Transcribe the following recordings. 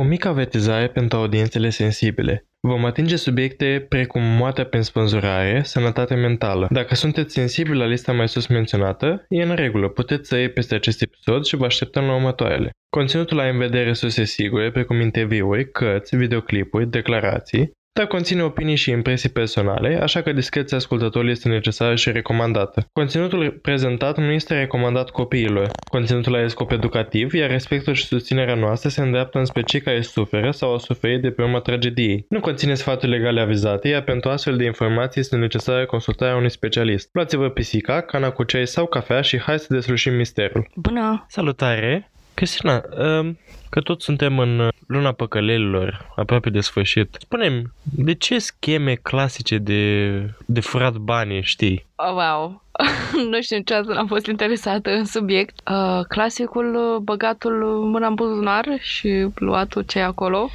O mică avertizare pentru audiențele sensibile. Vom atinge subiecte precum moartea prin spânzurare, sănătate mentală. Dacă sunteți sensibili la lista mai sus menționată, e în regulă, puteți să iei peste acest episod și vă așteptăm la următoarele. Conținutul are în vedere resurse sigure, precum interviuri, cărți, videoclipuri, declarații, dar conține opinii și impresii personale, așa că discreția ascultătorului este necesară și recomandată. Conținutul prezentat nu este recomandat copiilor. Conținutul are scop educativ, iar respectul și susținerea noastră se îndreaptă înspre cei care suferă sau au suferit de pe urma tragediei. Nu conține sfaturi legale avizate, iar pentru astfel de informații este necesară consultarea unui specialist. Luați-vă pisica, cana cu ceai sau cafea și hai să deslușim misterul. Bună! Salutare! Cristina, um, că tot suntem în luna păcălelilor, aproape de sfârșit. spune de ce scheme clasice de, de furat banii știi? Oh, wow! nu știu niciodată n-am fost interesată în subiect. Uh, clasicul, băgatul mâna în buzunar și luatul ce acolo.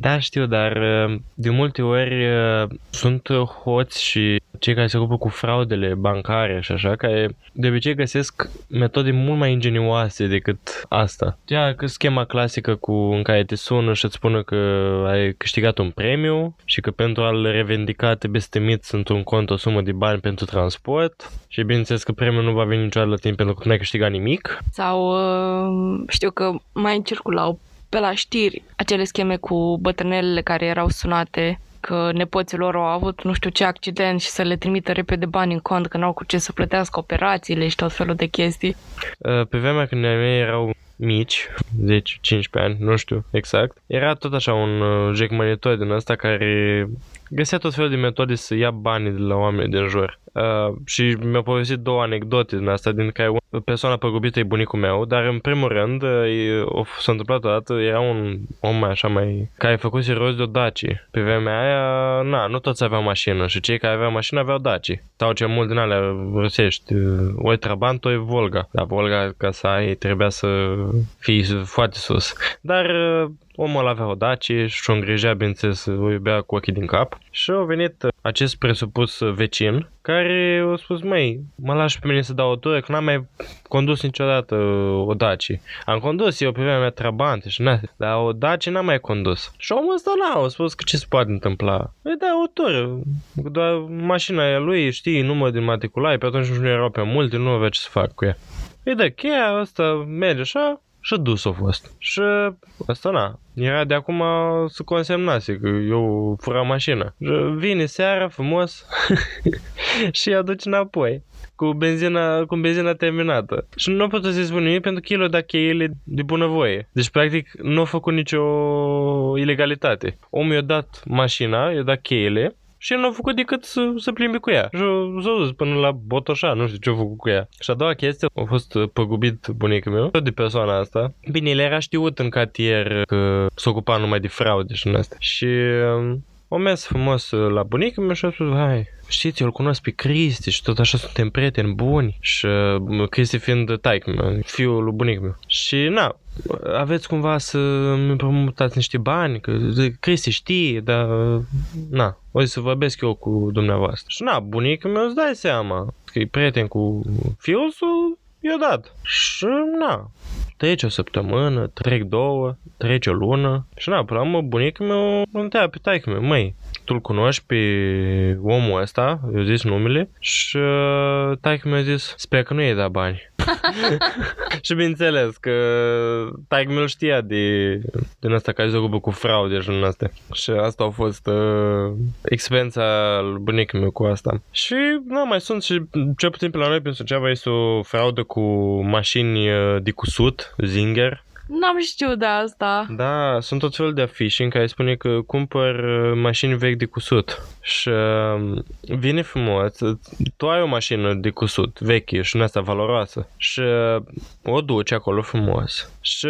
Da, știu, dar uh, de multe ori uh, sunt hoți și cei care se ocupă cu fraudele bancare și așa, care de obicei găsesc metode mult mai ingenioase decât asta. Ia că schema clasică cu în care te sună și îți spună că ai câștigat un premiu și că pentru a-l revendica trebuie să te miți într-un cont o sumă de bani pentru transport și bineînțeles că premiul nu va veni niciodată la timp pentru că nu ai câștigat nimic. Sau uh, știu că mai circulau pe la știri acele scheme cu bătrânelele care erau sunate că nepoții lor au avut nu știu ce accident și să le trimită repede bani în cont, că n-au cu ce să plătească operațiile și tot felul de chestii. Uh, pe vremea când ai mei erau mici, 10-15 ani, nu știu exact, era tot așa un uh, jecmănitor din ăsta care găsea tot felul de metode să ia banii de la oameni din jur. Uh, și mi-a povestit două anecdote din asta, din care persoana păgubită e bunicul meu, dar în primul rând uh, s-a întâmplat odată, era un om mai așa mai... care a făcut rost de o Daci. Pe vremea aia, na, nu toți aveau mașină și cei care aveau mașină aveau Daci. Sau ce mult din alea rusești, uh, oi Trabant, oi Volga. Dar Volga, ca să ai, trebuia să fii foarte sus. Dar uh, Omul avea o dacie și o îngrijea, bineînțeles, o iubea cu ochii din cap. Și a venit acest presupus vecin care a spus, măi, mă lași pe mine să dau o tură, că n-am mai condus niciodată o Daci. Am condus eu pe vremea mea Trabante și n dar o Daci n-am mai condus. Și omul ăsta n-a, a spus că ce se poate întâmpla. Păi da, o tură, doar mașina e lui, știi, numărul din matriculare, pe atunci nu erau pe multe, nu avea ce să fac cu ea. Păi da, cheia asta merge așa, și dus a fost. Și asta na, era de acum să consemnase că eu fura mașina. Și vine seara frumos și aduce înapoi cu benzina, cu benzina terminată. Și nu a putut să-i spun nimic pentru că el o da cheile de bunăvoie. Deci, practic, nu a făcut nicio ilegalitate. Omul i-a dat mașina, i-a dat cheile și el nu a făcut decât să, să plimbi cu ea. Și s-a dus până la Botoșa, nu știu ce a făcut cu ea. Și a doua chestie, a fost păgubit bunicul meu de persoana asta. Bine, el era știut în cartier că s-a ocupat numai de fraude și în astea. Și um, o mers frumos la bunicul meu și a spus, hai, știți, eu îl cunosc pe Cristi și tot așa suntem prieteni buni și uh, Cristi fiind taică fiul lui bunicul meu. Și na, aveți cumva să mi împrumutați niște bani, că Cristi știe, dar na, o să vorbesc eu cu dumneavoastră. Și na, bunicul meu îți dai seama că e prieten cu fiul său, i-a dat. Și na, trece o săptămână, trec două, trece o lună și na, până la urmă bunicul meu mă întreabă pe taică meu, măi, tu-l cunoști pe omul ăsta, eu zis numele și uh, taică mi-a zis, sper că nu e dat bani. și bineînțeles că taică mi știa de, din asta care se ocupă cu fraude și din astea. Și asta a fost uh, experiența lui bunicul meu cu asta. Și nu, mai sunt și cel puțin pe la noi pe Suceava este o fraudă cu mașini uh, de cusut, Zinger, N-am știut de asta. Da, sunt tot felul de afișe în care spune că cumpăr uh, mașini vechi de cusut. Și uh, vine frumos, tu ai o mașină de cusut veche și în asta valoroasă și uh, o duci acolo frumos și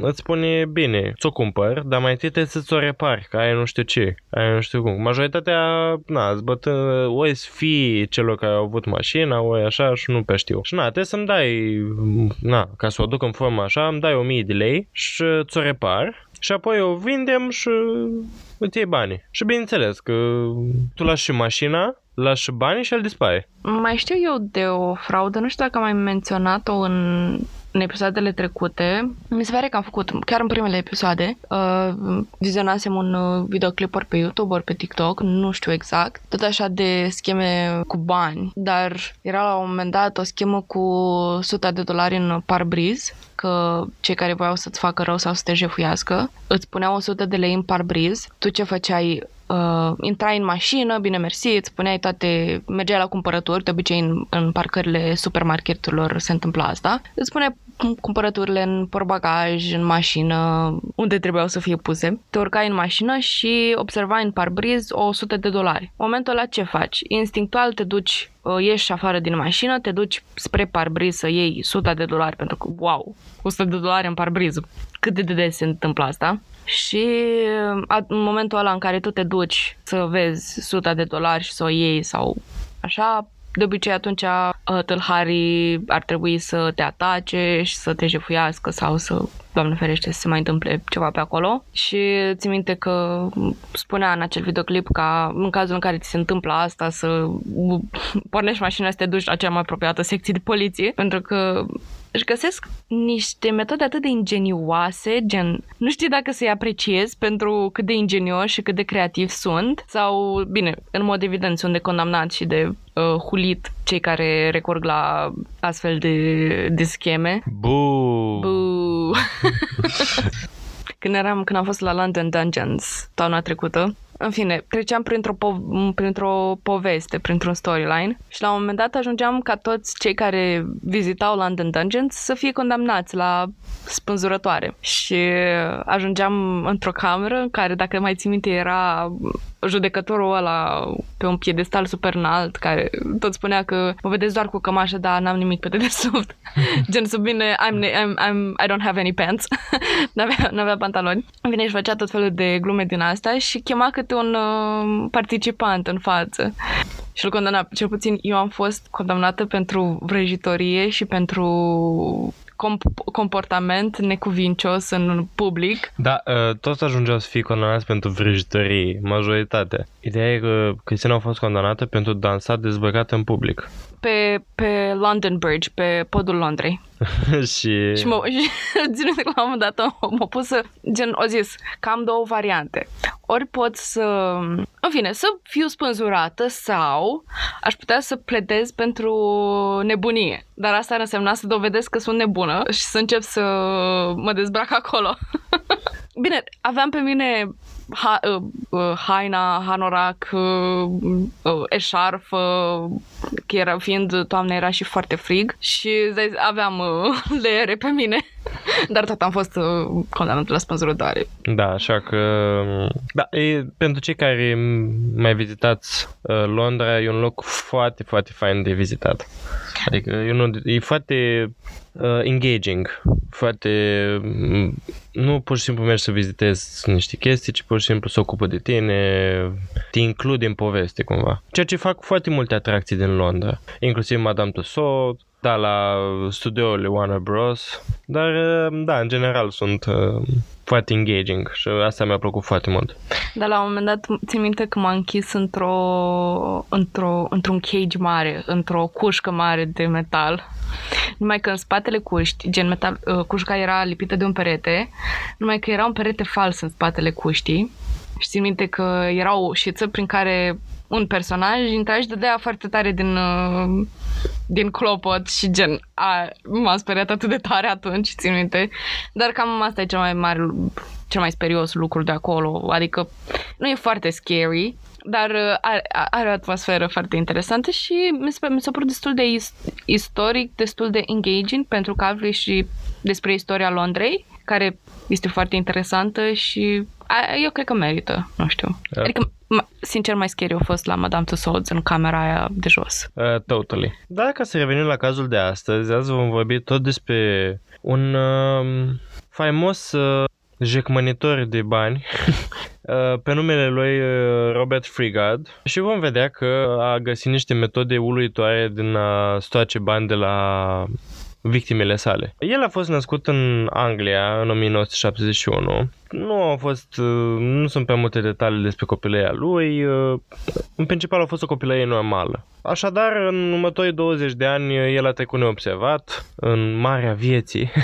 îți spune, bine, ți-o cumpăr, dar mai întâi trebuie să-ți o repari, că ai nu știu ce, ai nu știu cum. Majoritatea, na, zbătă, oi să fii celor care au avut mașina, oi așa și nu pe știu. Și na, trebuie să-mi dai, na, ca să o duc în formă așa, îmi dai 1000 de lei și ți-o repar și apoi o vindem și îți iei banii. Și bineînțeles că tu lași și mașina, lași și banii și el dispare. Mai știu eu de o fraudă, nu știu dacă am mai menționat-o în în episoadele trecute, mi se pare că am făcut, chiar în primele episoade, uh, vizionasem un uh, videoclip ori pe YouTube, ori pe TikTok, nu știu exact, tot așa de scheme cu bani, dar era la un moment dat o schemă cu 100 de dolari în parbriz, că cei care voiau să-ți facă rău sau să te jefuiască, îți puneau 100 de lei în parbriz, tu ce făceai? Uh, intrai în mașină, bine mersi, îți puneai toate, mergeai la cumpărături, de obicei în, în parcările supermarketurilor se întâmpla asta, îți puneai cumpărăturile în porbagaj, în mașină, unde trebuiau să fie puse. Te urcai în mașină și observai în parbriz 100 de dolari. În momentul ăla ce faci? Instinctual te duci uh, ieși afară din mașină, te duci spre parbriz să iei 100 de dolari, pentru că, wow, 100 de dolari în parbriz. Cât de des se întâmplă asta? Și în momentul ăla în care tu te duci să vezi suta de dolari și să o iei sau așa, de obicei atunci uh, tâlharii ar trebui să te atace și să te jefuiască sau să, doamne ferește, să se mai întâmple ceva pe acolo. Și ți minte că spunea în acel videoclip ca în cazul în care ți se întâmplă asta să pornești mașina să te duci la cea mai apropiată secție de poliție, pentru că își găsesc niște metode atât de ingenioase, gen, nu știu dacă să-i apreciez pentru cât de ingenioși și cât de creativi sunt, sau, bine, în mod evident sunt de condamnat și de uh, hulit cei care recurg la astfel de, de scheme. Bu. Bu. când, eram, când am fost la London Dungeons toamna trecută, în fine, treceam printr-o, po- printr-o poveste, printr-un storyline și la un moment dat ajungeam ca toți cei care vizitau London Dungeons să fie condamnați la spânzurătoare. Și ajungeam într-o cameră în care, dacă mai țin minte, era judecătorul ăla pe un piedestal super înalt, care tot spunea că mă vedeți doar cu cămașă, dar n-am nimic pe dedesubt. Gen sub bine, I'm, I'm, I'm, I don't have any pants. n-avea, n-avea pantaloni. Vine și făcea tot felul de glume din asta și chema câte un uh, participant în față. Și îl condamna. Cel puțin eu am fost condamnată pentru vrăjitorie și pentru comp- comportament necuvincios în public. Da, uh, toți ajungeau să fie condamnați pentru vrăjitorii, majoritatea. Ideea e că Cristina a fost condamnată pentru dansat dezbăgat în public. Pe, pe London Bridge, pe podul Londrei. și... Și mă, și, țin că la un moment dat m-a pus să, gen, o zis, cam două variante. Ori pot să, în fine, să fiu spânzurată sau aș putea să pledez pentru nebunie. Dar asta ar însemna să dovedesc că sunt nebună și să încep să mă dezbrac acolo. Bine, aveam pe mine ha, uh, uh, haina, hanorac, uh, uh, eșarf, uh, că era, fiind toamnă era și foarte frig și aveam uh, leere pe mine, dar tot am fost uh, condamnat la spânzurătoare. Da, așa că, da, e, pentru cei care mai vizitați uh, Londra, e un loc foarte, foarte fain de vizitat. Adică e, un, e foarte uh, engaging, foarte... Nu pur și simplu mergi să vizitezi niște chestii, ci pur și simplu se ocupă de tine, te include în poveste cumva. Ceea ce fac foarte multe atracții din Londra, inclusiv Madame Tussauds, da, la studiourile Warner Bros. Dar, da, în general sunt uh, foarte engaging și asta mi-a plăcut foarte mult. Dar la un moment dat țin minte că m-a închis într-o, într-o, într-un cage mare, într-o cușcă mare de metal. Numai că în spatele cuști, gen metal, uh, cușca era lipită de un perete, numai că era un perete fals în spatele cuștii. Și țin minte că era o ușiță prin care un personaj intra și dădea foarte tare din, uh, din clopot și gen, a, m-a speriat atât de tare atunci, țin minte. Dar cam asta e cel mai mare, cel mai sperios lucru de acolo. Adică nu e foarte scary, dar uh, are, are o atmosferă foarte interesantă și mi s-a, mi s-a părut destul de istoric, destul de engaging pentru că afli și despre istoria Londrei, care este foarte interesantă și eu cred că merită, nu știu. Yeah. Adică, sincer, mai scary a fost la Madame Tussauds în camera aia de jos. Uh, totally. Da, ca să revenim la cazul de astăzi, azi vom vorbi tot despre un uh, faimos uh, jecmănitor de bani uh, pe numele lui uh, Robert Frigard și vom vedea că a găsit niște metode uluitoare din a stoace bani de la victimele sale. El a fost născut în Anglia în 1971 nu au fost, uh, nu sunt prea multe detalii despre copilăria lui, uh, în principal a fost o copilărie normală. Așadar, în următorii 20 de ani, el a trecut neobservat în marea vieții.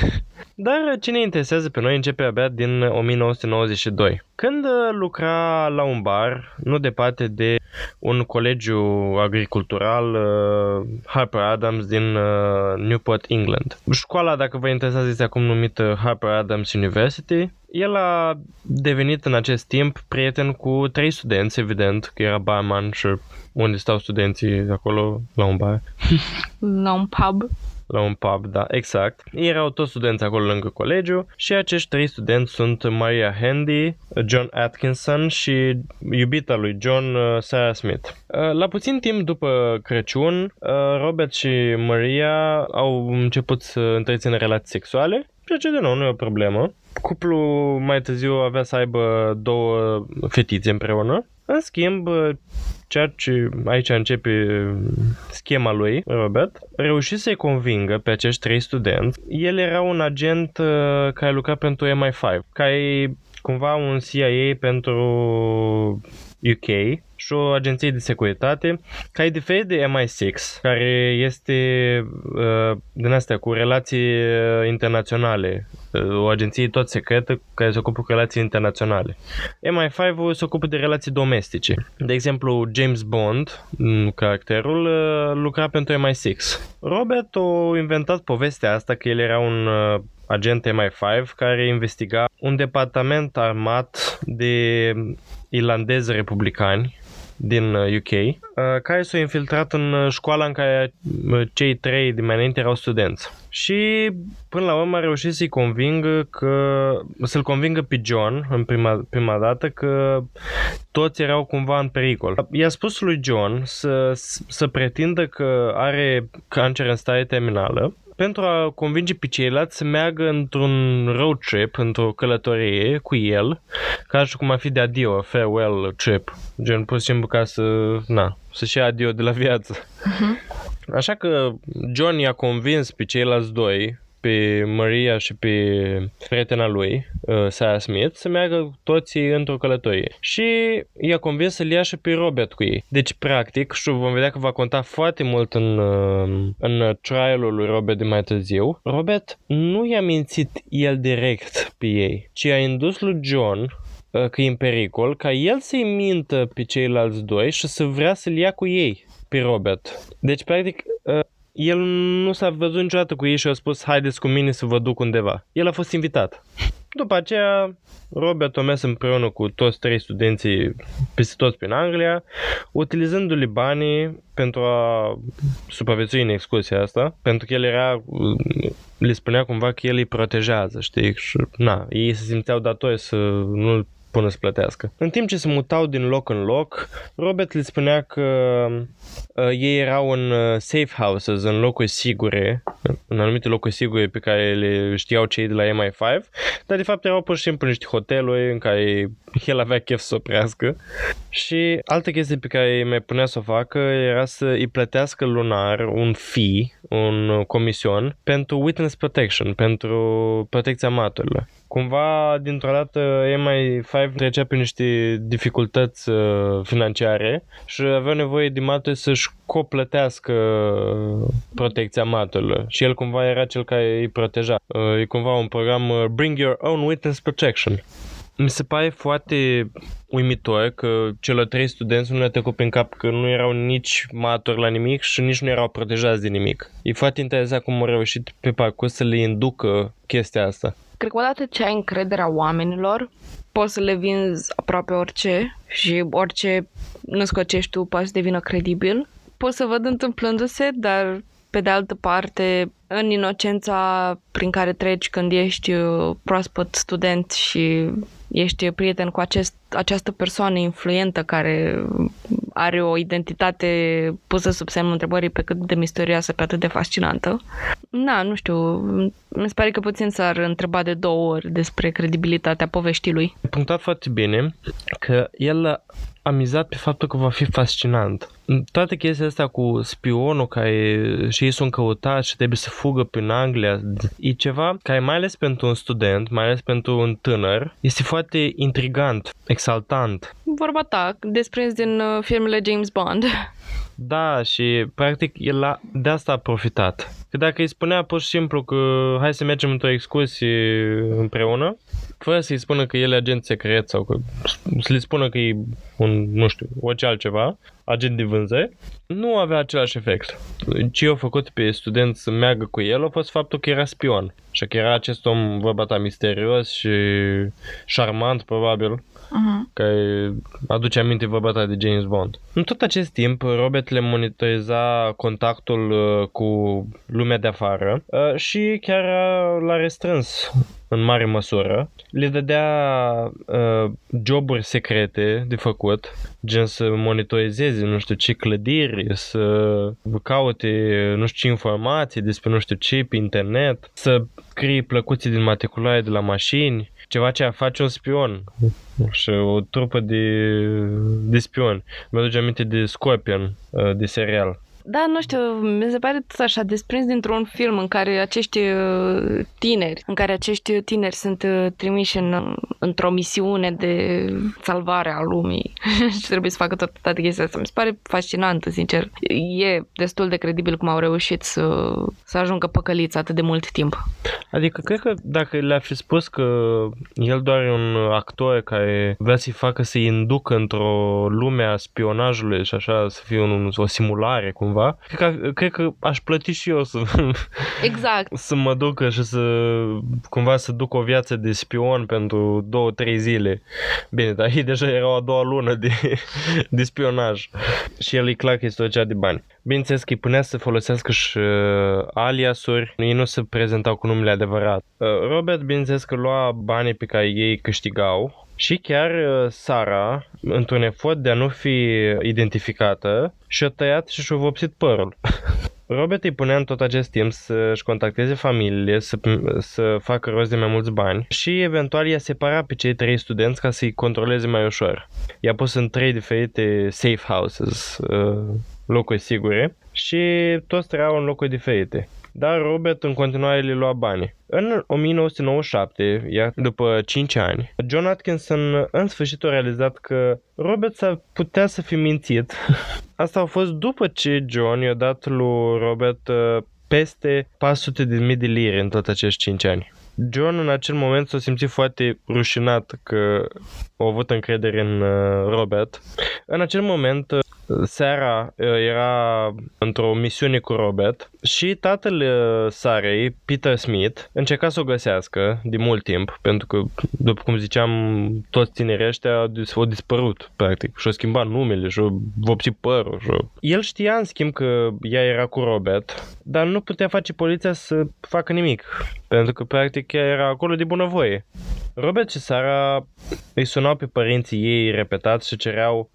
Dar ce ne interesează pe noi începe abia din 1992. Când lucra la un bar, nu departe de un colegiu agricultural uh, Harper Adams din uh, Newport, England. Școala, dacă vă interesează, este acum numită Harper Adams University. El a devenit în acest timp prieten cu trei studenți, evident, că era barman și unde stau studenții acolo la un bar. La un pub. La un pub, da, exact. Erau toți studenți acolo lângă colegiu și acești trei studenți sunt Maria Handy, John Atkinson și iubita lui John, uh, Sarah Smith. Uh, la puțin timp după Crăciun, uh, Robert și Maria au început să întrețină relații sexuale, ceea ce de nou nu e o problemă. Cuplul mai târziu avea să aibă două fetițe împreună. În schimb, ceea ce aici începe schema lui, Robert, reușit să-i convingă pe acești trei studenți. El era un agent uh, care lucra pentru MI5, care e cumva un CIA pentru UK și o agenție de securitate care e diferit de MI6, care este uh, din astea cu relații uh, internaționale, uh, o agenție tot secretă care se ocupă cu relații internaționale. MI5 se ocupă de relații domestice. De exemplu, James Bond, caracterul, uh, lucra pentru MI6. Robert a inventat povestea asta că el era un uh, agent MI5 care investiga un departament armat de irlandezi republicani din UK, uh, uh, care s-au infiltrat în uh, școala în care cei trei din mai înainte erau studenți. Și până la urmă a reușit să-i convingă că, să-l convingă pe John în prima, prima dată că toți erau cumva în pericol. I-a spus lui John să, să pretindă că are cancer în stare terminală pentru a convinge pe ceilalți să meargă într-un road trip, într-o călătorie cu el, ca și cum ar fi de adio, farewell trip, gen pur și simplu ca să, na, să-și ia adio de la viață. Uh-huh. Așa că John i-a convins pe ceilalți doi pe Maria și pe prietena lui, uh, Sarah Smith, să meargă toți într-o călătorie. Și i-a convins să-l ia și pe Robert cu ei. Deci, practic, și vom vedea că va conta foarte mult în, uh, în trialul lui Robert de mai târziu, Robert nu i-a mințit el direct pe ei, ci a indus lui John uh, că e în pericol, ca el să-i mintă pe ceilalți doi și să vrea să-l ia cu ei pe Robert. Deci, practic, el nu s-a văzut niciodată cu ei și a spus haideți cu mine să vă duc undeva. El a fost invitat. După aceea, Robert a mers împreună cu toți trei studenții peste toți prin Anglia, utilizându-le banii pentru a supraviețui în excursia asta, pentru că el era, le spunea cumva că el îi protejează, știi, și na, ei se simțeau datori să nu până să plătească. În timp ce se mutau din loc în loc, Robert le spunea că uh, ei erau în uh, safe houses, în locuri sigure, în anumite locuri sigure pe care le știau cei de la MI5, dar de fapt erau pur și simplu niște hoteluri în care el avea chef să oprească. Și altă chestie pe care mai punea să o facă era să îi plătească lunar un fee, un comision, pentru witness protection, pentru protecția martorilor cumva, dintr-o dată, MI5 trecea pe niște dificultăți uh, financiare și avea nevoie de mate să-și coplătească protecția matelor și el cumva era cel care îi proteja. Uh, e cumva un program uh, Bring Your Own Witness Protection. Mi se pare foarte uimitor că celor trei studenți nu le-a trecut prin cap că nu erau nici matori la nimic și nici nu erau protejați de nimic. E foarte interesant cum au reușit pe parcurs să le inducă chestia asta. Cred că odată ce ai încrederea oamenilor, poți să le vinzi aproape orice și orice născocești tu poate să devină credibil. Poți să văd întâmplându-se, dar pe de altă parte, în inocența prin care treci când ești uh, proaspăt student și ești prieten cu acest, această persoană influentă care are o identitate pusă sub semnul întrebării pe cât de misterioasă, pe atât de fascinantă. Da, nu știu, mi se pare că puțin s-ar întreba de două ori despre credibilitatea poveștii lui. Punctat foarte bine că el amizat pe faptul că va fi fascinant. Toată chestia asta cu spionul care și ei sunt căutați și trebuie să fugă prin Anglia e ceva care mai ales pentru un student, mai ales pentru un tânăr, este foarte intrigant, exaltant. Vorba ta, desprins din uh, filmele James Bond. Da, și practic el a, de asta a profitat. Că dacă îi spunea pur și simplu că hai să mergem într-o excursie împreună, fără să-i spună că el e agent secret sau că să-i spună că e un, nu știu, orice altceva, agent de vânzări, nu avea același efect. Ce a făcut pe student să meargă cu el a fost faptul că era spion și că era acest om, vorba ta, misterios și șarmant, probabil, uh-huh. care aduce aminte vorba ta de James Bond. În tot acest timp, Robert le monitoriza contactul uh, cu lumea de afară uh, și chiar l-a restrâns în mare măsură. Le dădea uh, joburi secrete de făcut, gen să monitorizeze nu știu ce clădiri, să caute nu știu ce informații despre nu știu ce pe internet, să scrie plăcuții din matriculare de la mașini, ceva ce a face un spion și o trupă de, de spioni. Mi-aduce aminte de Scorpion, uh, de serial. Da, nu știu, mi se pare tot așa desprins dintr-un film în care acești uh, tineri, în care acești tineri sunt uh, trimiși în, într-o misiune de salvare a lumii și trebuie să facă tot, toată chestia asta. Mi se pare fascinant, sincer. E destul de credibil cum au reușit să, să ajungă păcăliți atât de mult timp. Adică, cred că dacă le-a fi spus că el doar e un actor care vrea să-i facă să-i inducă într-o lume a spionajului și așa, să fie un, o simulare cumva, cumva, cred că, cred că aș plăti și eu să, exact. să mă duc și să cumva să duc o viață de spion pentru două, trei zile. Bine, dar ei deja erau a doua lună de, de spionaj și el e clar că este cea de bani. Bineînțeles că îi punea să folosească și uh, aliasuri, ei nu se prezentau cu numele adevărat. Uh, Robert, bineînțeles că lua banii pe care ei câștigau și chiar uh, Sara, într-un efort de a nu fi identificată, și-a tăiat și și-a vopsit părul. Robert îi punea în tot acest timp să-și contacteze familiile, să, să facă rost de mai mulți bani și eventual i-a separat pe cei trei studenți ca să-i controleze mai ușor. I-a pus în trei diferite safe houses, uh, locuri sigure și toți trăiau în locuri diferite dar Robert în continuare le lua bani. În 1997, iar după 5 ani, John Atkinson în sfârșit a realizat că Robert s-ar putea să fi mințit. Asta a fost după ce John i-a dat lui Robert uh, peste 400 de mii de lire în toți acești 5 ani. John în acel moment s-a simțit foarte rușinat că a avut încredere în uh, Robert. În acel moment seara uh, era într-o misiune cu Robert și tatăl uh, Sarei, Peter Smith, încerca să o găsească de mult timp, pentru că, după cum ziceam, toți tinerii ăștia au dispărut, practic, și-au schimbat numele, și-au vopsit părul. Și El știa, în schimb, că ea era cu Robert, dar nu putea face poliția să facă nimic, pentru că, practic, ea era acolo de bunăvoie. Robert și Sara îi sunau pe părinții ei repetat și cereau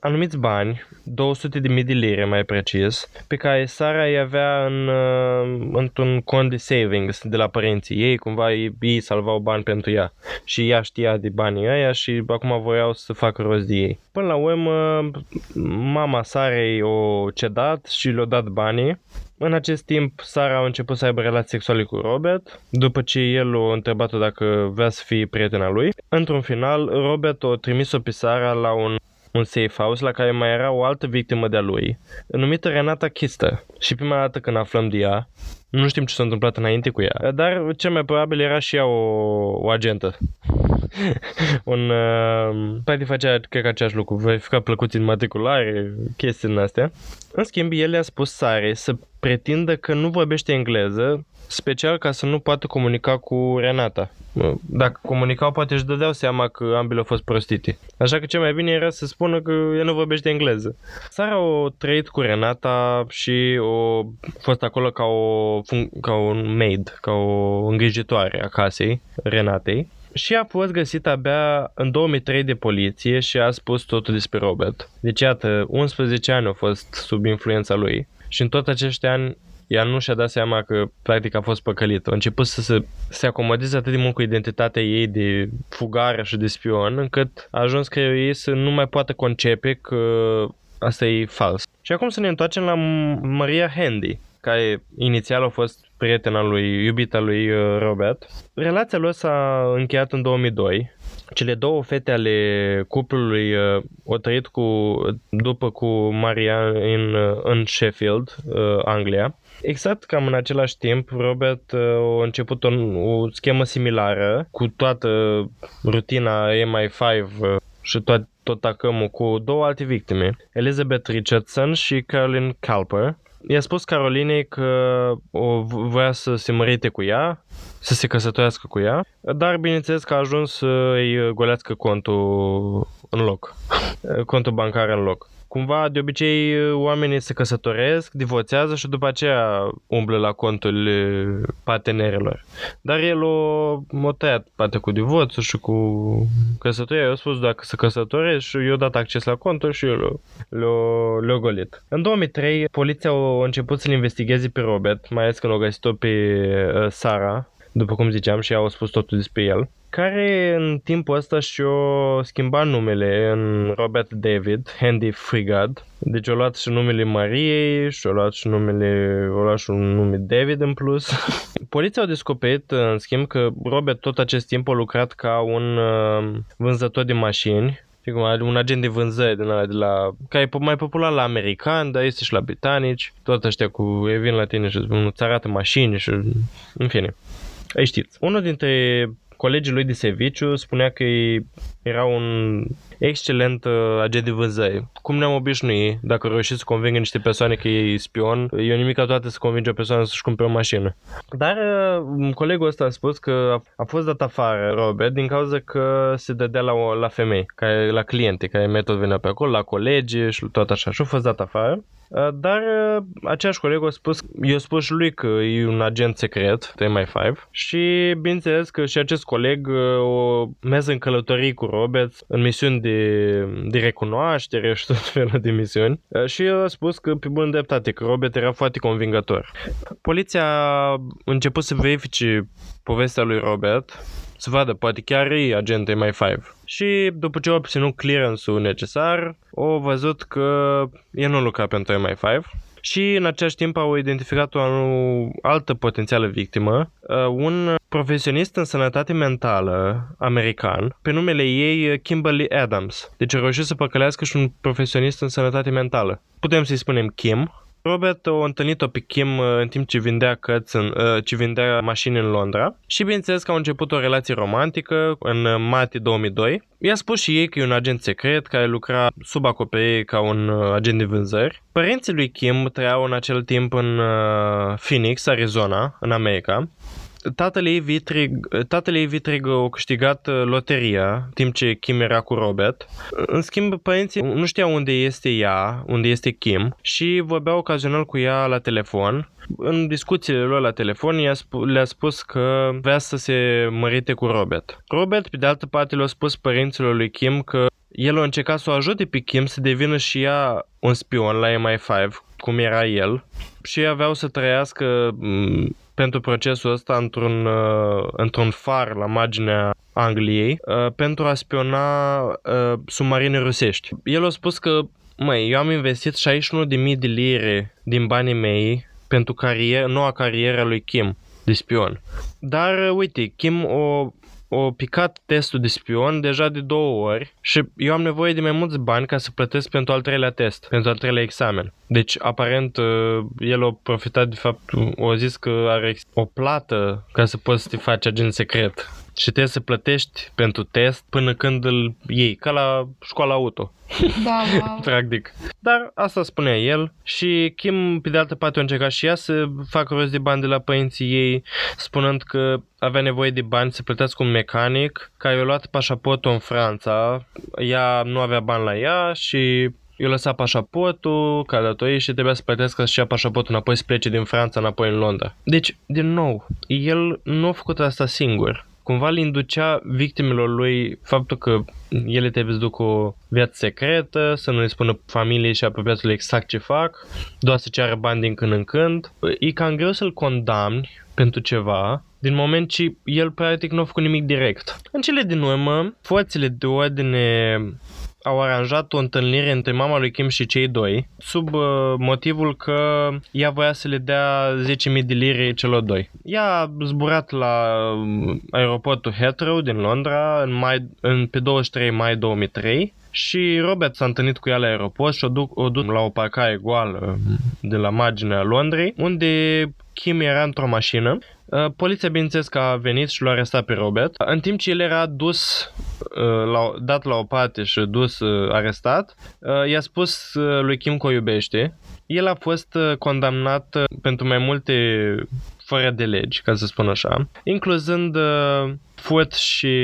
anumiți bani, 200 de mii de lire mai precis, pe care Sara îi avea în, uh, într-un cont de savings de la părinții ei, cumva ei, ei salvau bani pentru ea și ea știa de banii ăia și acum voiau să facă rost de ei. Până la urmă, mama Sarei o cedat și le-a dat banii în acest timp, Sara a început să aibă relații sexuale cu Robert, după ce el o întrebat-o dacă vrea să fie prietena lui. Într-un final, Robert o trimis-o pe Sara la un un safe house la care mai era o altă victimă de-a lui, numită Renata Kister. Și prima dată când aflăm de ea, nu știm ce s-a întâmplat înainte cu ea, dar cel mai probabil era și ea o, o agentă. un, uh, practic facea, cred că același lucru, verifica plăcuți în matriculare, chestii din astea. În schimb, el i-a spus Sare să pretindă că nu vorbește engleză, special ca să nu poată comunica cu Renata. Dacă comunicau, poate își dădeau seama că ambele au fost prostite. Așa că cel mai bine era să spună că el nu vorbește engleză. Sara o trăit cu Renata și o fost acolo ca, o, ca un maid, ca o îngrijitoare a casei Renatei și a fost găsit abia în 2003 de poliție și a spus totul despre Robert. Deci, iată, 11 ani au fost sub influența lui și în tot acești ani ea nu și-a dat seama că practic a fost păcălită. A început să se, se acomodeze atât de mult cu identitatea ei de fugară și de spion, încât a ajuns că ei să nu mai poată concepe că asta e fals. Și acum să ne întoarcem la Maria Handy, care inițial a fost prietena lui, iubita lui uh, Robert. Relația lor s-a încheiat în 2002. Cele două fete ale cuplului uh, au trăit cu, după cu Maria în, uh, în Sheffield, Anglia. Exact cam în același timp, Robert a început o, o schemă similară cu toată rutina MI5 și tot, tot acămul cu două alte victime, Elizabeth Richardson și Caroline Calper, i-a spus Carolinei că o voia să se mărite cu ea, să se căsătorească cu ea, dar bineînțeles că a ajuns să îi golească contul în loc, contul bancar în loc. Cumva, de obicei, oamenii se căsătoresc, divorțează și după aceea umblă la contul partenerilor. Dar el o, o tăiat poate cu divorțul și cu căsătoria. Eu a spus dacă se căsătoresc și eu dat acces la contul și eu l-a, l-a golit. În 2003, poliția a început să-l investigheze pe Robert, mai ales când au găsit-o pe uh, Sara, după cum ziceam, și au spus totul despre el care în timpul ăsta și-o schimbat numele în Robert David, Handy Frigad. Deci o luat și numele Mariei și o luat și numele, o luat și un nume David în plus. Poliția a descoperit, în schimb, că Robert tot acest timp a lucrat ca un uh, vânzător de mașini un agent de vânzări din ala de la, care e mai popular la americani, dar este și la britanici. Tot ăștia cu, e vin la tine și îți arată mașini și, în fine. Ai știți. Unul dintre colegii lui de serviciu spunea că era un excelent uh, agent de vânzări. Cum ne-am obișnuit, dacă reușiți să convingă niște persoane că e spion, e o nimic toate să convinge o persoană să-și cumpere o mașină. Dar uh, colegul ăsta a spus că a, a fost dat afară Robert din cauza că se dădea la, la femei, care, la cliente, care mai tot venea pe acolo, la colegi și tot așa. Și a fost dat afară. Uh, dar uh, aceeași coleg a spus, i-a spus și lui că e un agent secret, MI5, și bineînțeles că și acest coleg uh, o mers în călătorii cu Robert în misiuni de, de recunoaștere și tot felul de misiuni și el a spus că pe bună dreptate că Robert era foarte convingător. Poliția a început să verifice povestea lui Robert să vadă, poate chiar e agent MI5. Și după ce a obținut clearance-ul necesar, au văzut că el nu lucra pentru MI5 și în același timp au identificat o altă potențială victimă, uh, un profesionist în sănătate mentală american, pe numele ei Kimberly Adams. Deci a reușit să păcălească și un profesionist în sănătate mentală. Putem să-i spunem Kim, Robert a întâlnit-o pe Kim uh, în timp ce vindea căți, în, uh, ce vindea mașini în Londra și bineînțeles că au început o relație romantică în martie 2002. I-a spus și ei că e un agent secret care lucra sub acoperire ca un uh, agent de vânzări. Părinții lui Kim trăiau în acel timp în Phoenix, Arizona, în America tatăl ei Vitrig, tatăl ei Vitrig a câștigat uh, loteria timp ce Kim era cu Robert. În schimb, părinții nu știau unde este ea, unde este Kim și vorbeau ocazional cu ea la telefon. În discuțiile lor la telefon le-a spus că vrea să se mărite cu Robert. Robert, pe de altă parte, le-a spus părinților lui Kim că el a încercat să o ajute pe Kim să devină și ea un spion la MI5, cum era el, și aveau să trăiască pentru procesul ăsta într-un, uh, într-un far la marginea Angliei uh, pentru a spiona uh, submarine rusești. El a spus că, măi, eu am investit 61.000 de lire din banii mei pentru carier, noua carieră lui Kim de spion. Dar, uite, Kim o o picat testul de spion deja de două ori și eu am nevoie de mai mulți bani ca să plătesc pentru al treilea test, pentru al treilea examen. Deci, aparent, uh, el a profitat de fapt, o zis că are o plată ca să poți să te faci agent secret și trebuie să plătești pentru test până când îl iei, ca la școala auto. Da, wow. Practic. Dar asta spunea el și Kim, pe de altă parte, a încercat și ea să facă rost de bani de la părinții ei, spunând că avea nevoie de bani să plătească un mecanic care i-a luat pașaportul în Franța. Ea nu avea bani la ea și eu lăsa pașaportul, călătorie și trebuia să plătească și ia pașaportul înapoi să plece din Franța înapoi în Londra. Deci, din nou, el nu a făcut asta singur cumva le inducea victimelor lui faptul că ele trebuie să ducă o viață secretă, să nu le spună familiei și apropiatului exact ce fac, doar să ceară bani din când în când. E cam greu să-l condamni pentru ceva, din moment ce el practic nu a făcut nimic direct. În cele din urmă, forțele de ordine au aranjat o întâlnire între mama lui Kim și cei doi, sub uh, motivul că ea voia să le dea 10.000 de lire celor doi. Ea a zburat la um, aeroportul Heathrow din Londra în mai, în, pe 23 mai 2003 și Robert s-a întâlnit cu ea la aeroport și o duc, o duc la o parcare goală de la marginea Londrei, unde Kim era într-o mașină. Uh, poliția, bineînțeles, că a venit și l-a arestat pe Robert. În timp ce el era dus, uh, la, dat la o parte și dus uh, arestat, i-a spus lui Kim că o iubește. El a fost condamnat pentru mai multe fără de legi, ca să spun așa, incluzând furt și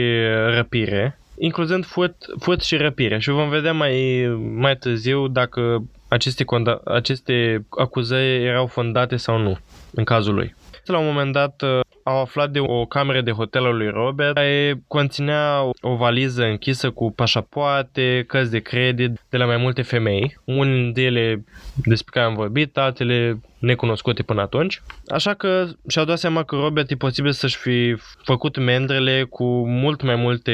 răpire, incluzând furt, furt și răpire. Și vom vedea mai, mai târziu dacă aceste, aceste acuzări erau fondate sau nu în cazul lui. La un moment dat uh, au aflat de o cameră de hotel al lui Robert care conținea o valiză închisă cu pașapoate, cărți de credit de la mai multe femei. Unele de ele despre care am vorbit, altele necunoscute până atunci. Așa că și-au dat seama că Robert e posibil să-și fi făcut mendrele cu mult mai multe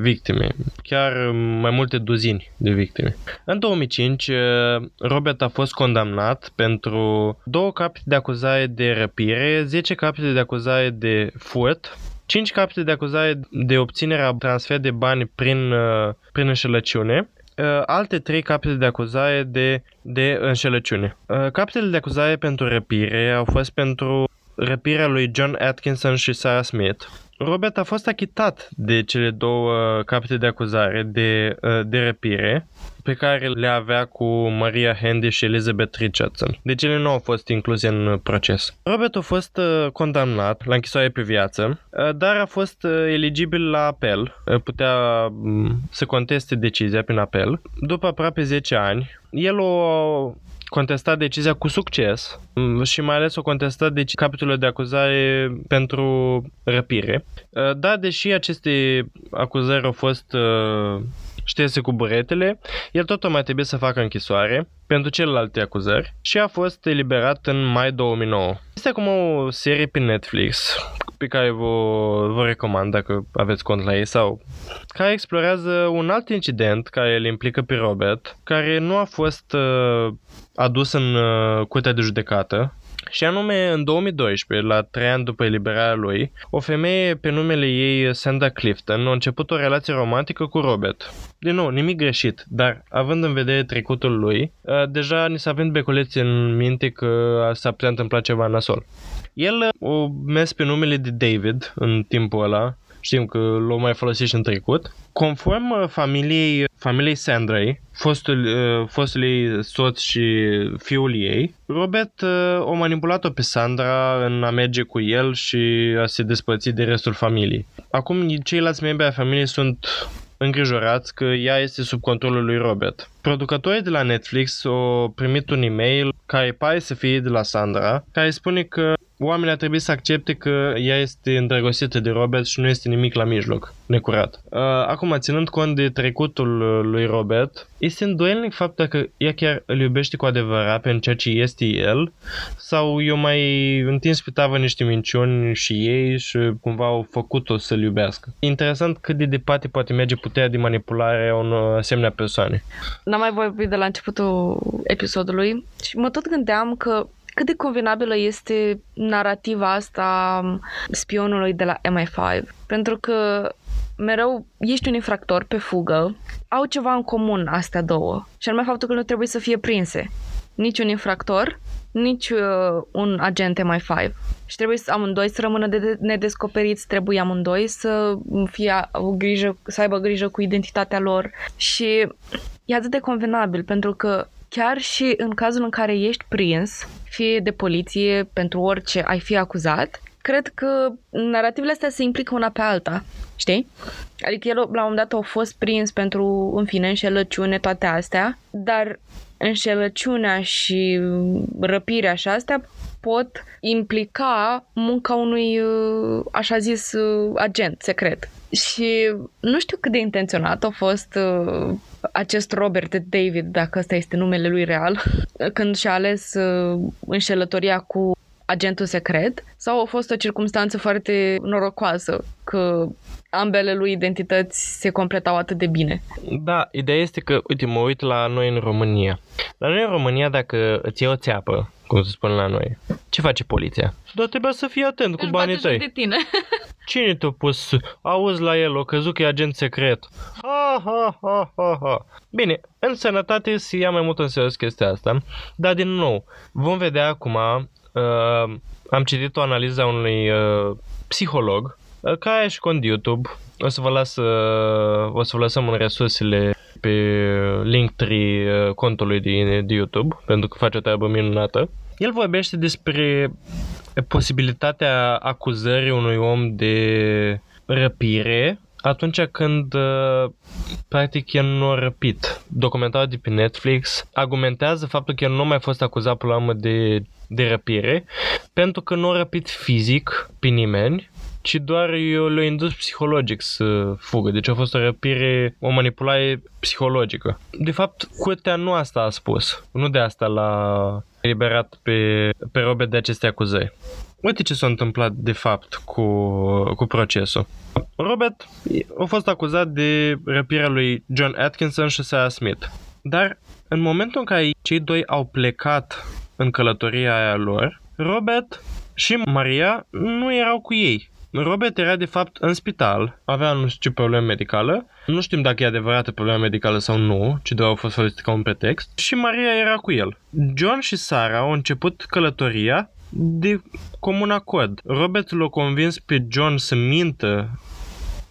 victime, chiar mai multe duzini de victime. În 2005, eh, Robert a fost condamnat pentru două capete de acuzare de răpire, 10 capete de acuzare de furt, 5 capete de acuzare de obținerea transfer de bani prin, eh, prin înșelăciune uh, alte trei capete de acuzare de, de înșelăciune. Uh, capetele de acuzare pentru răpire au fost pentru răpirea lui John Atkinson și Sarah Smith. Robert a fost achitat de cele două capete de acuzare de, uh, de răpire pe care le avea cu Maria Handy și Elizabeth Richardson. Deci ele nu au fost incluse în proces. Robert a fost uh, condamnat la închisoare pe viață, uh, dar a fost eligibil la apel. Putea mm, să conteste decizia prin apel. După aproape 10 ani, el a contestat decizia cu succes mm, și mai ales o contestat deci capitolul de acuzare pentru răpire. Uh, dar deși aceste acuzări au fost uh, șterse cu buretele, el tot mai trebuie să facă închisoare pentru celelalte acuzări și a fost eliberat în mai 2009. Este acum o serie pe Netflix pe care vă, vă recomand dacă aveți cont la ei sau care explorează un alt incident care îl implică pe Robert, care nu a fost uh, adus în uh, curtea de judecată, și anume, în 2012, la trei ani după eliberarea lui, o femeie pe numele ei, Sandra Clifton, a început o relație romantică cu Robert. Din nou, nimic greșit, dar având în vedere trecutul lui, uh, deja ni s-a venit beculețe în minte că s-a putea întâmpla ceva nasol. El uh, o mers pe numele de David în timpul ăla, știm că l-o mai folosit și în trecut. Conform uh, familiei, familiei Sandrei, fostul, uh, fostul ei soț și fiul ei, Robert uh, o manipulat-o pe Sandra în a merge cu el și a se despărți de restul familiei. Acum ceilalți membri ai familiei sunt îngrijorați că ea este sub controlul lui Robert. Producătorii de la Netflix au primit un e-mail care pare să fie de la Sandra, care spune că oamenii ar trebui să accepte că ea este îndrăgostită de Robert și nu este nimic la mijloc, necurat. Uh, acum, ținând cont de trecutul uh, lui Robert, este îndoielnic faptul că ea chiar îl iubește cu adevărat pentru ceea ce este el sau eu mai întins pe tavă niște minciuni și ei și cumva au făcut-o să-l iubească. Interesant cât de departe poate merge puterea de manipulare a unor asemenea persoane. N-am mai vorbit de la începutul episodului și mă tot gândeam că cât de convenabilă este narativa asta spionului de la MI5. Pentru că mereu ești un infractor pe fugă, au ceva în comun astea două. Și anume faptul că nu trebuie să fie prinse. Nici un infractor, nici uh, un agent MI5. Și trebuie să amândoi să rămână de nedescoperiți, trebuie amândoi să fie o grijă, să aibă grijă cu identitatea lor. Și e atât de convenabil, pentru că chiar și în cazul în care ești prins, fie de poliție, pentru orice ai fi acuzat, cred că narativele astea se implică una pe alta, știi? Adică el la un moment dat a fost prins pentru, în fine, înșelăciune, toate astea, dar înșelăciunea și răpirea și astea pot implica munca unui, uh, așa zis, uh, agent secret. Și nu știu cât de intenționat a fost uh, acest Robert David, dacă ăsta este numele lui real, când și-a ales uh, înșelătoria cu agentul secret sau a fost o circunstanță foarte norocoasă că ambele lui identități se completau atât de bine. Da, ideea este că, uite, mă uit la noi în România. La noi în România, dacă îți iei o țeapă, cum se spune la noi, ce face poliția? Dar trebuie să fii atent cu Își banii bate joc tăi. de tine. Cine te-a pus? Auzi la el, o căzut că e agent secret. Ha, ha, ha, ha, ha. Bine, în sănătate se ia mai mult în serios chestia asta, dar din nou, vom vedea acum, uh, am citit o analiză a unui uh, psiholog, uh, care și cont YouTube, o să vă las, uh, o să vă lăsăm în resursele pe Linktree uh, contului de, de YouTube, pentru că face o treabă minunată. El vorbește despre posibilitatea acuzării unui om de răpire atunci când uh, practic el nu a răpit. Documentarul de pe Netflix argumentează faptul că el nu a mai fost acuzat până la urmă de, de răpire pentru că nu a răpit fizic pe nimeni ci doar eu le-a indus psihologic să fugă. Deci a fost o răpire, o manipulare psihologică. De fapt, curtea nu asta a spus. Nu de asta l-a eliberat pe, pe Robert de aceste acuzări. Uite ce s-a întâmplat de fapt cu, cu procesul. Robert a fost acuzat de răpirea lui John Atkinson și Sarah Smith. Dar în momentul în care cei doi au plecat în călătoria aia lor, Robert și Maria nu erau cu ei. Robert era de fapt în spital, avea nu știu ce problemă medicală, nu știm dacă e adevărată problemă medicală sau nu, ci doar au fost folosite ca un pretext, și Maria era cu el. John și Sara au început călătoria de comun acord. Robert l-a convins pe John să mintă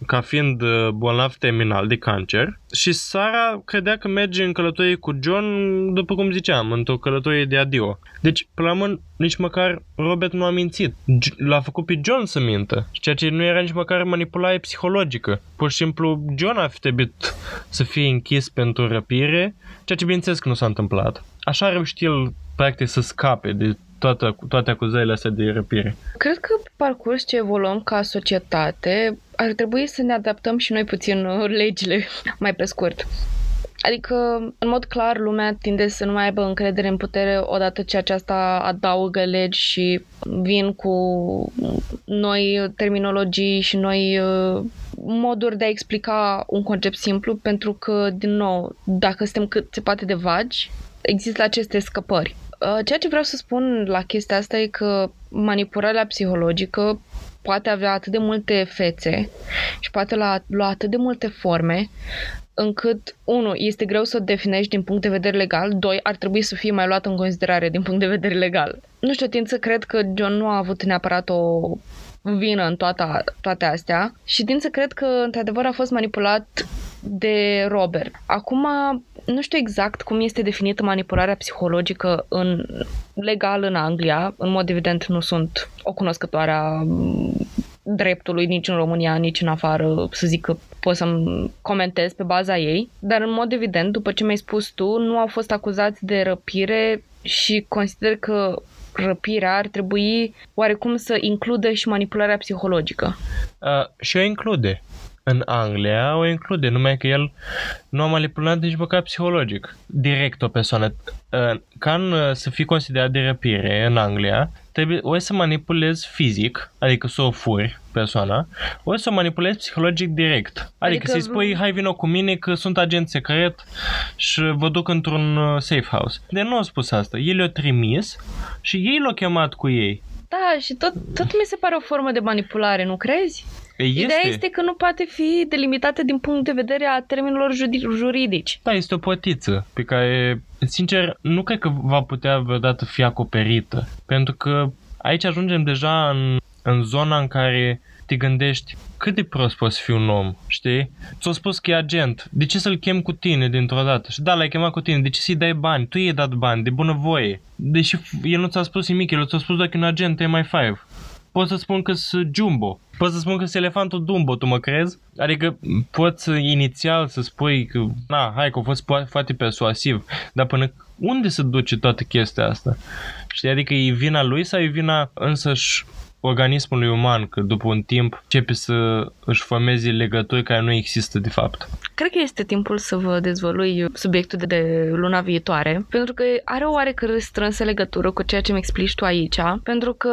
ca fiind uh, bolnav terminal de cancer și Sara credea că merge în călătorie cu John, după cum ziceam, într-o călătorie de adio. Deci, pe la mân, nici măcar Robert nu a mințit. G- L-a făcut pe John să mintă, ceea ce nu era nici măcar manipulare psihologică. Pur și simplu, John a fi trebuit să fie închis pentru răpire, ceea ce bineînțeles că nu s-a întâmplat. Așa a reușit el, practic, să scape de toate, toate acuzările astea de răpire. Cred că pe parcurs ce evoluăm ca societate, ar trebui să ne adaptăm și noi puțin uh, legile, mai pe scurt. Adică, în mod clar, lumea tinde să nu mai aibă încredere în putere odată ce aceasta adaugă legi și vin cu noi terminologii și noi uh, moduri de a explica un concept simplu, pentru că, din nou, dacă suntem cât se poate de vagi, există aceste scăpări. Uh, Ceea ce vreau să spun la chestia asta e că manipularea psihologică poate avea atât de multe fețe și poate lua, lua atât de multe forme încât, unu, este greu să o definești din punct de vedere legal, doi, ar trebui să fie mai luată în considerare din punct de vedere legal. Nu știu, tind să cred că John nu a avut neapărat o vină în toată, toate astea și tind să cred că, într-adevăr, a fost manipulat de Robert. Acum, nu știu exact cum este definită manipularea psihologică în legal în Anglia. În mod evident nu sunt o cunoscătoare a dreptului nici în România, nici în afară, să zic că pot să-mi comentez pe baza ei, dar în mod evident, după ce mi-ai spus tu, nu au fost acuzați de răpire și consider că răpirea ar trebui oarecum să includă și manipularea psihologică. Uh, și o include. În Anglia o include, numai că el nu a manipulat nici măcar psihologic. Direct o persoană. Uh, ca în, uh, să fii considerat de răpire în Anglia, trebuie ori să manipulezi fizic, adică să o furi persoana, ori să o manipulezi psihologic direct. Adică, Adică- adică să-i spui, hai vino cu mine că sunt agent secret și vă duc într-un uh, safe house. De nu au spus asta. El le-au trimis și ei l-au chemat cu ei. Da, și tot, tot mi se pare o formă de manipulare, nu crezi? Este. Ideea este că nu poate fi delimitată din punct de vedere a termenilor judi- juridici. Da, este o potiță pe care, sincer, nu cred că va putea vreodată fi acoperită. Pentru că aici ajungem deja în, în zona în care te gândești cât de prost poți fi un om, știi? Ți-a spus că e agent, de ce să-l chem cu tine dintr-o dată? Și da, l-ai chemat cu tine, de ce să-i dai bani? Tu i-ai dat bani, de bunăvoie. Deși el nu ți-a spus nimic, el ți-a spus doar că e un agent MI5. Pot să spun că sunt Jumbo. Pot să spun că sunt elefantul Dumbo, tu mă crezi? Adică poți inițial să spui că, na, hai că a fost po- foarte persuasiv, dar până unde se duce toată chestia asta? Știi, adică e vina lui sau e vina însăși organismului uman, că după un timp începe să își formeze legături care nu există de fapt. Cred că este timpul să vă dezvălui subiectul de luna viitoare, pentru că are o oarecare strânsă legătură cu ceea ce mi explici tu aici, pentru că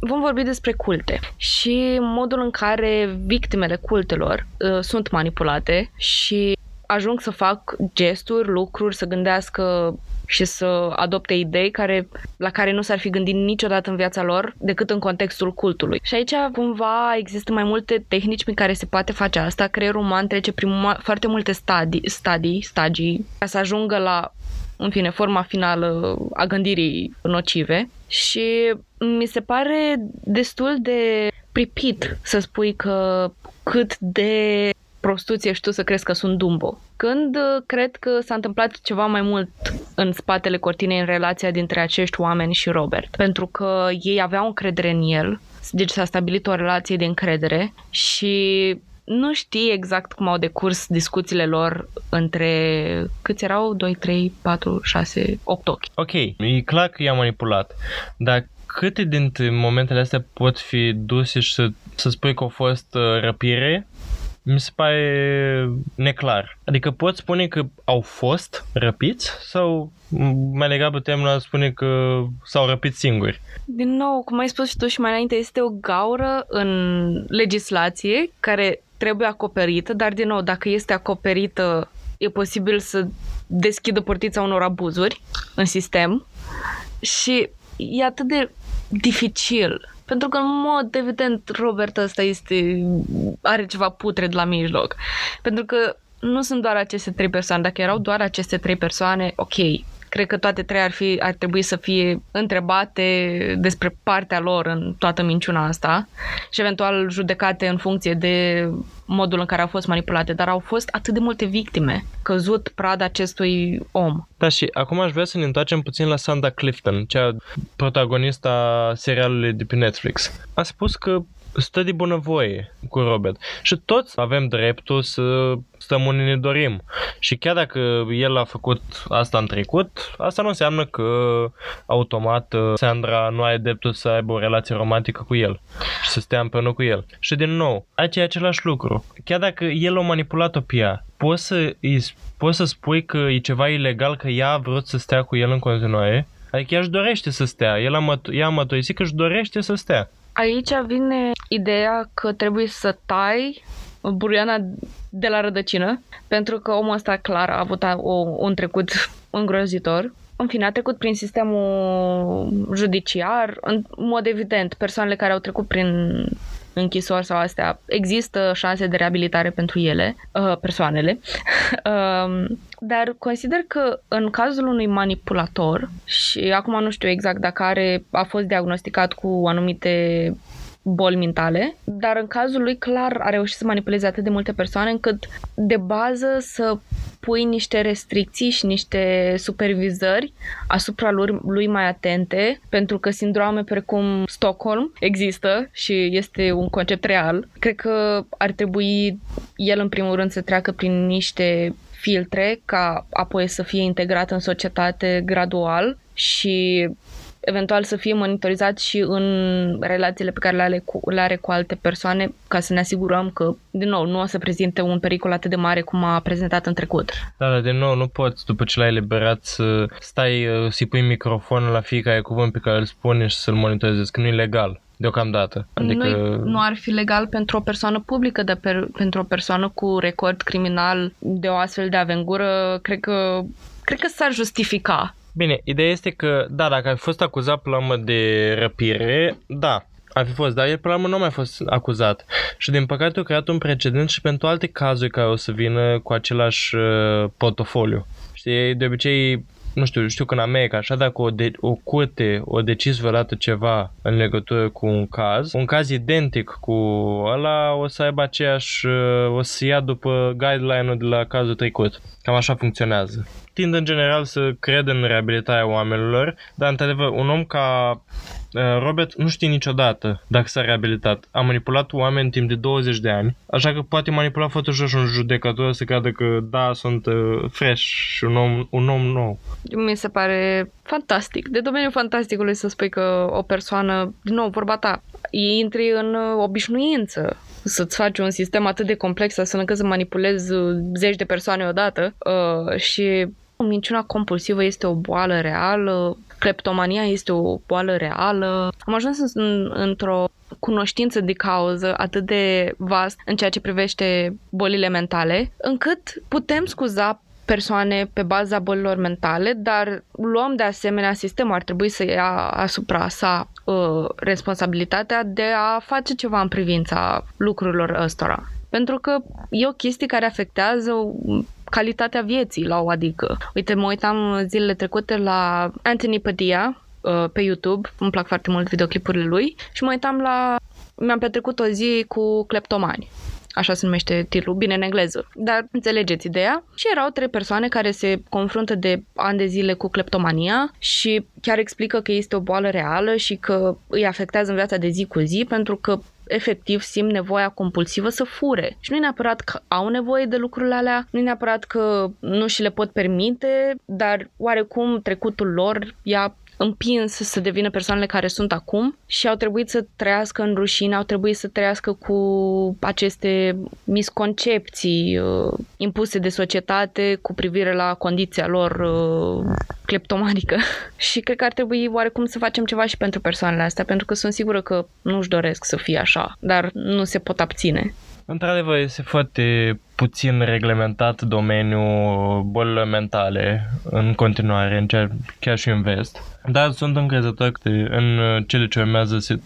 vom vorbi despre culte și modul în care victimele cultelor uh, sunt manipulate și ajung să fac gesturi, lucruri, să gândească și să adopte idei care, la care nu s-ar fi gândit niciodată în viața lor decât în contextul cultului. Și aici cumva există mai multe tehnici prin care se poate face asta. Creierul uman trece prin foarte multe stadii, stadii, stagii ca să ajungă la în fine, forma finală a gândirii nocive și mi se pare destul de pripit să spui că cât de prostuție și tu să crezi că sunt Dumbo. Când uh, cred că s-a întâmplat ceva mai mult în spatele cortinei în relația dintre acești oameni și Robert. Pentru că ei aveau încredere în el, deci s-a stabilit o relație de încredere și nu știi exact cum au decurs discuțiile lor între câți erau? 2, 3, 4, 6, 8 ochi. Ok, e clar că i-a manipulat, dar câte dintre momentele astea pot fi duse și să, să spui că au fost uh, răpire mi se pare neclar. Adică pot spune că au fost răpiți sau mai legat pe termenul spune că s-au răpit singuri? Din nou, cum ai spus și tu și mai înainte, este o gaură în legislație care trebuie acoperită, dar din nou, dacă este acoperită, e posibil să deschidă portița unor abuzuri în sistem și e atât de dificil pentru că, în mod evident, Robert ăsta este, are ceva putred la mijloc. Pentru că nu sunt doar aceste trei persoane. Dacă erau doar aceste trei persoane, ok, Cred că toate trei ar, fi, ar trebui să fie întrebate despre partea lor în toată minciuna asta și eventual judecate în funcție de modul în care au fost manipulate, dar au fost atât de multe victime căzut prada acestui om. Da, și acum aș vrea să ne întoarcem puțin la Sanda Clifton, cea protagonista serialului de pe Netflix. A spus că stă de bunăvoie cu Robert. Și toți avem dreptul să stăm unde ne dorim. Și chiar dacă el a făcut asta în trecut, asta nu înseamnă că automat uh, Sandra nu are dreptul să aibă o relație romantică cu el și să stea împreună cu el. Și din nou, aici e același lucru. Chiar dacă el a manipulat-o pe ea, poți să, poți să spui că e ceva ilegal că ea a vrut să stea cu el în continuare? Adică ea își dorește să stea. El a măt- ea a mătoisit că își dorește să stea. Aici vine ideea că trebuie să tai buriana de la rădăcină, pentru că omul ăsta clar a avut o, un trecut îngrozitor. În fine, a trecut prin sistemul judiciar, în mod evident, persoanele care au trecut prin închisori sau astea, există șanse de reabilitare pentru ele, uh, persoanele, um, dar consider că în cazul unui manipulator, și acum nu știu exact dacă are, a fost diagnosticat cu anumite boli mentale, dar în cazul lui clar a reușit să manipuleze atât de multe persoane încât de bază să pui niște restricții și niște supervizări asupra lui, lui mai atente, pentru că sindrome precum Stockholm există și este un concept real. Cred că ar trebui el în primul rând să treacă prin niște filtre ca apoi să fie integrat în societate gradual și eventual să fie monitorizat și în relațiile pe care le are, cu, le are cu alte persoane ca să ne asigurăm că, din nou, nu o să prezinte un pericol atât de mare cum a prezentat în trecut. Da, dar din nou nu poți după ce l-ai eliberat să stai, uh, să-i pui microfonul la fiecare cuvânt pe care îl spune și să-l monitorizezi, că nu e legal deocamdată. Adică... Nu, nu ar fi legal pentru o persoană publică, dar per, pentru o persoană cu record criminal de o astfel de avengură, cred că, cred că s-ar justifica Bine, ideea este că, da, dacă ai fost acuzat pe la de răpire, da, ar fi fost, dar el pe la nu a mai fost acuzat. Și din păcate a creat un precedent și pentru alte cazuri care o să vină cu același uh, portofoliu. Știi, de obicei nu știu, știu că în America, așa dacă o, de- o curte o decis vreodată ceva în legătură cu un caz, un caz identic cu ăla o să aibă aceeași, o să ia după guideline-ul de la cazul trecut. Cam așa funcționează. Tind în general să cred în reabilitarea oamenilor, dar într-adevăr un om ca Uh, Robert nu știe niciodată dacă s-a reabilitat. A manipulat oameni timp de 20 de ani, așa că poate manipula foarte ușor și un judecător să creadă că da, sunt uh, fresh și un om, un om nou. Mi se pare fantastic. De domeniul fantasticului să spui că o persoană, din nou, vorba ta, intri în uh, obișnuință să-ți faci un sistem atât de complex să încât să manipulezi uh, zeci de persoane odată uh, și minciuna compulsivă este o boală reală, cleptomania este o boală reală. Am ajuns în, într-o cunoștință de cauză atât de vast în ceea ce privește bolile mentale, încât putem scuza persoane pe baza bolilor mentale, dar luăm de asemenea, sistemul ar trebui să ia asupra sa uh, responsabilitatea de a face ceva în privința lucrurilor ăstora. Pentru că e o chestie care afectează calitatea vieții la o adică. Uite, mă uitam zilele trecute la Anthony Padilla uh, pe YouTube, îmi plac foarte mult videoclipurile lui și mă uitam la... Mi-am petrecut o zi cu cleptomani așa se numește titlul, bine în engleză, dar înțelegeți ideea. Și erau trei persoane care se confruntă de ani de zile cu cleptomania și chiar explică că este o boală reală și că îi afectează în viața de zi cu zi pentru că efectiv simt nevoia compulsivă să fure. Și nu e neapărat că au nevoie de lucrurile alea, nu e neapărat că nu și le pot permite, dar oarecum trecutul lor i-a împins să devină persoanele care sunt acum și au trebuit să trăiască în rușine, au trebuit să trăiască cu aceste misconcepții uh, impuse de societate cu privire la condiția lor uh, cleptomanică. și cred că ar trebui oarecum să facem ceva și pentru persoanele astea, pentru că sunt sigură că nu-și doresc să fie așa, dar nu se pot abține. Într-adevăr, este foarte puțin reglementat domeniul bolilor mentale în continuare, în cea, chiar și în vest. Dar sunt încrezător că în cele ce urmează se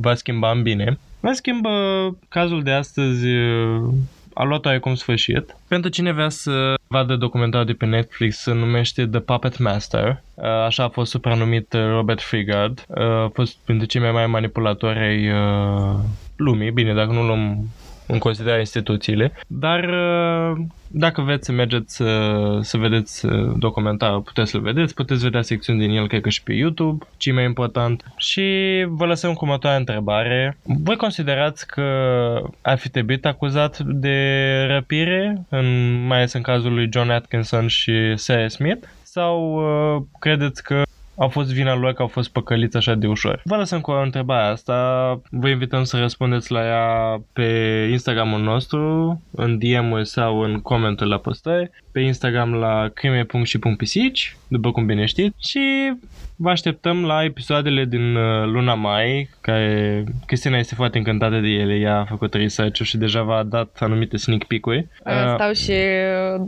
va schimba în bine. Va schimba cazul de astăzi a luat-o cum sfârșit. Pentru cine vrea să vadă documentarul de pe Netflix, se numește The Puppet Master. Așa a fost supranumit Robert Frigard. A fost printre cei mai mari manipulatori ai lumii. Bine, dacă nu luăm în considerare instituțiile, dar uh, dacă veți să mergeți uh, să vedeți uh, documentarul, puteți să-l vedeți, puteți vedea secțiuni din el, cred că și pe YouTube, ce mai important. Și vă lăsăm cu următoarea întrebare. Voi considerați că ar fi trebuit acuzat de răpire, în, mai ales în cazul lui John Atkinson și Sarah Smith? Sau uh, credeți că au fost vina lor că au fost păcăliți așa de ușor. Vă lăsăm cu o întrebare asta, vă invităm să răspundeți la ea pe Instagramul nostru, în DM-uri sau în comentul la postări, pe Instagram la crime.și.pisici, după cum bine știți, și vă așteptăm la episoadele din uh, luna mai, care Cristina este foarte încântată de ele, ea a făcut research și deja v-a dat anumite sneak peek-uri. Stau și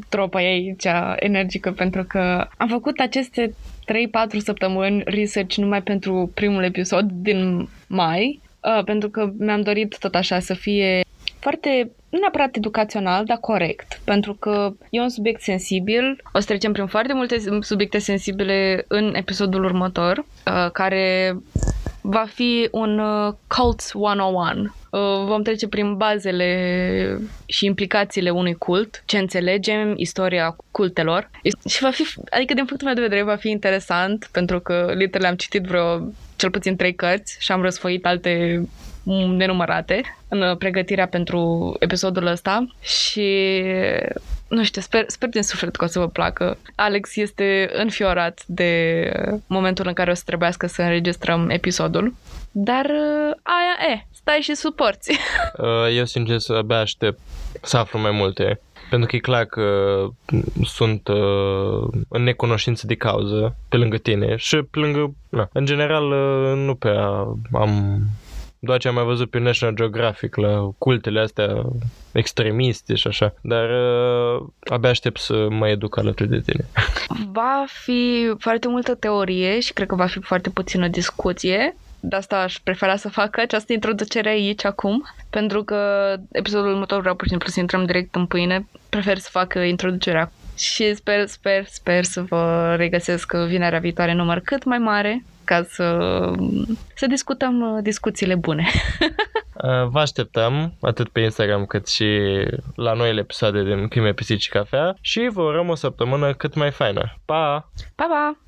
tropa ei aici energică pentru că am făcut aceste 3-4 săptămâni research numai pentru primul episod din mai, uh, pentru că mi-am dorit tot așa să fie foarte, nu neapărat educațional, dar corect, pentru că e un subiect sensibil. O să trecem prin foarte multe subiecte sensibile în episodul următor, uh, care va fi un uh, Cults 101. Uh, vom trece prin bazele și implicațiile unui cult, ce înțelegem, istoria cultelor. Și va fi, adică din punctul meu de vedere, va fi interesant, pentru că literally am citit vreo cel puțin trei cărți și am răsfoit alte nenumărate în pregătirea pentru episodul ăsta și nu știu, sper, sper din suflet că o să vă placă. Alex este înfiorat de momentul în care o să trebuiască să înregistrăm episodul. Dar aia e, stai și suporți. Uh, eu sincer să abia aștept să aflu mai multe. Pentru că e clar că sunt uh, în necunoștință de cauză pe lângă tine și pe lângă, na, în general uh, nu prea am doar ce am mai văzut pe National Geographic la cultele astea extremiste și așa, dar uh, abia aștept să mă educ alături de tine. Va fi foarte multă teorie și cred că va fi foarte puțină discuție. De asta aș prefera să fac această introducere aici acum, pentru că episodul următor vreau pur și simplu să intrăm direct în pâine. Prefer să fac introducerea și sper, sper, sper să vă regăsesc vinerea viitoare număr cât mai mare ca să, să discutăm uh, discuțiile bune. Uh, vă așteptăm atât pe Instagram cât și la noile episoade din Crime, Pisici și Cafea și vă urăm o săptămână cât mai faină. Pa! Pa, pa!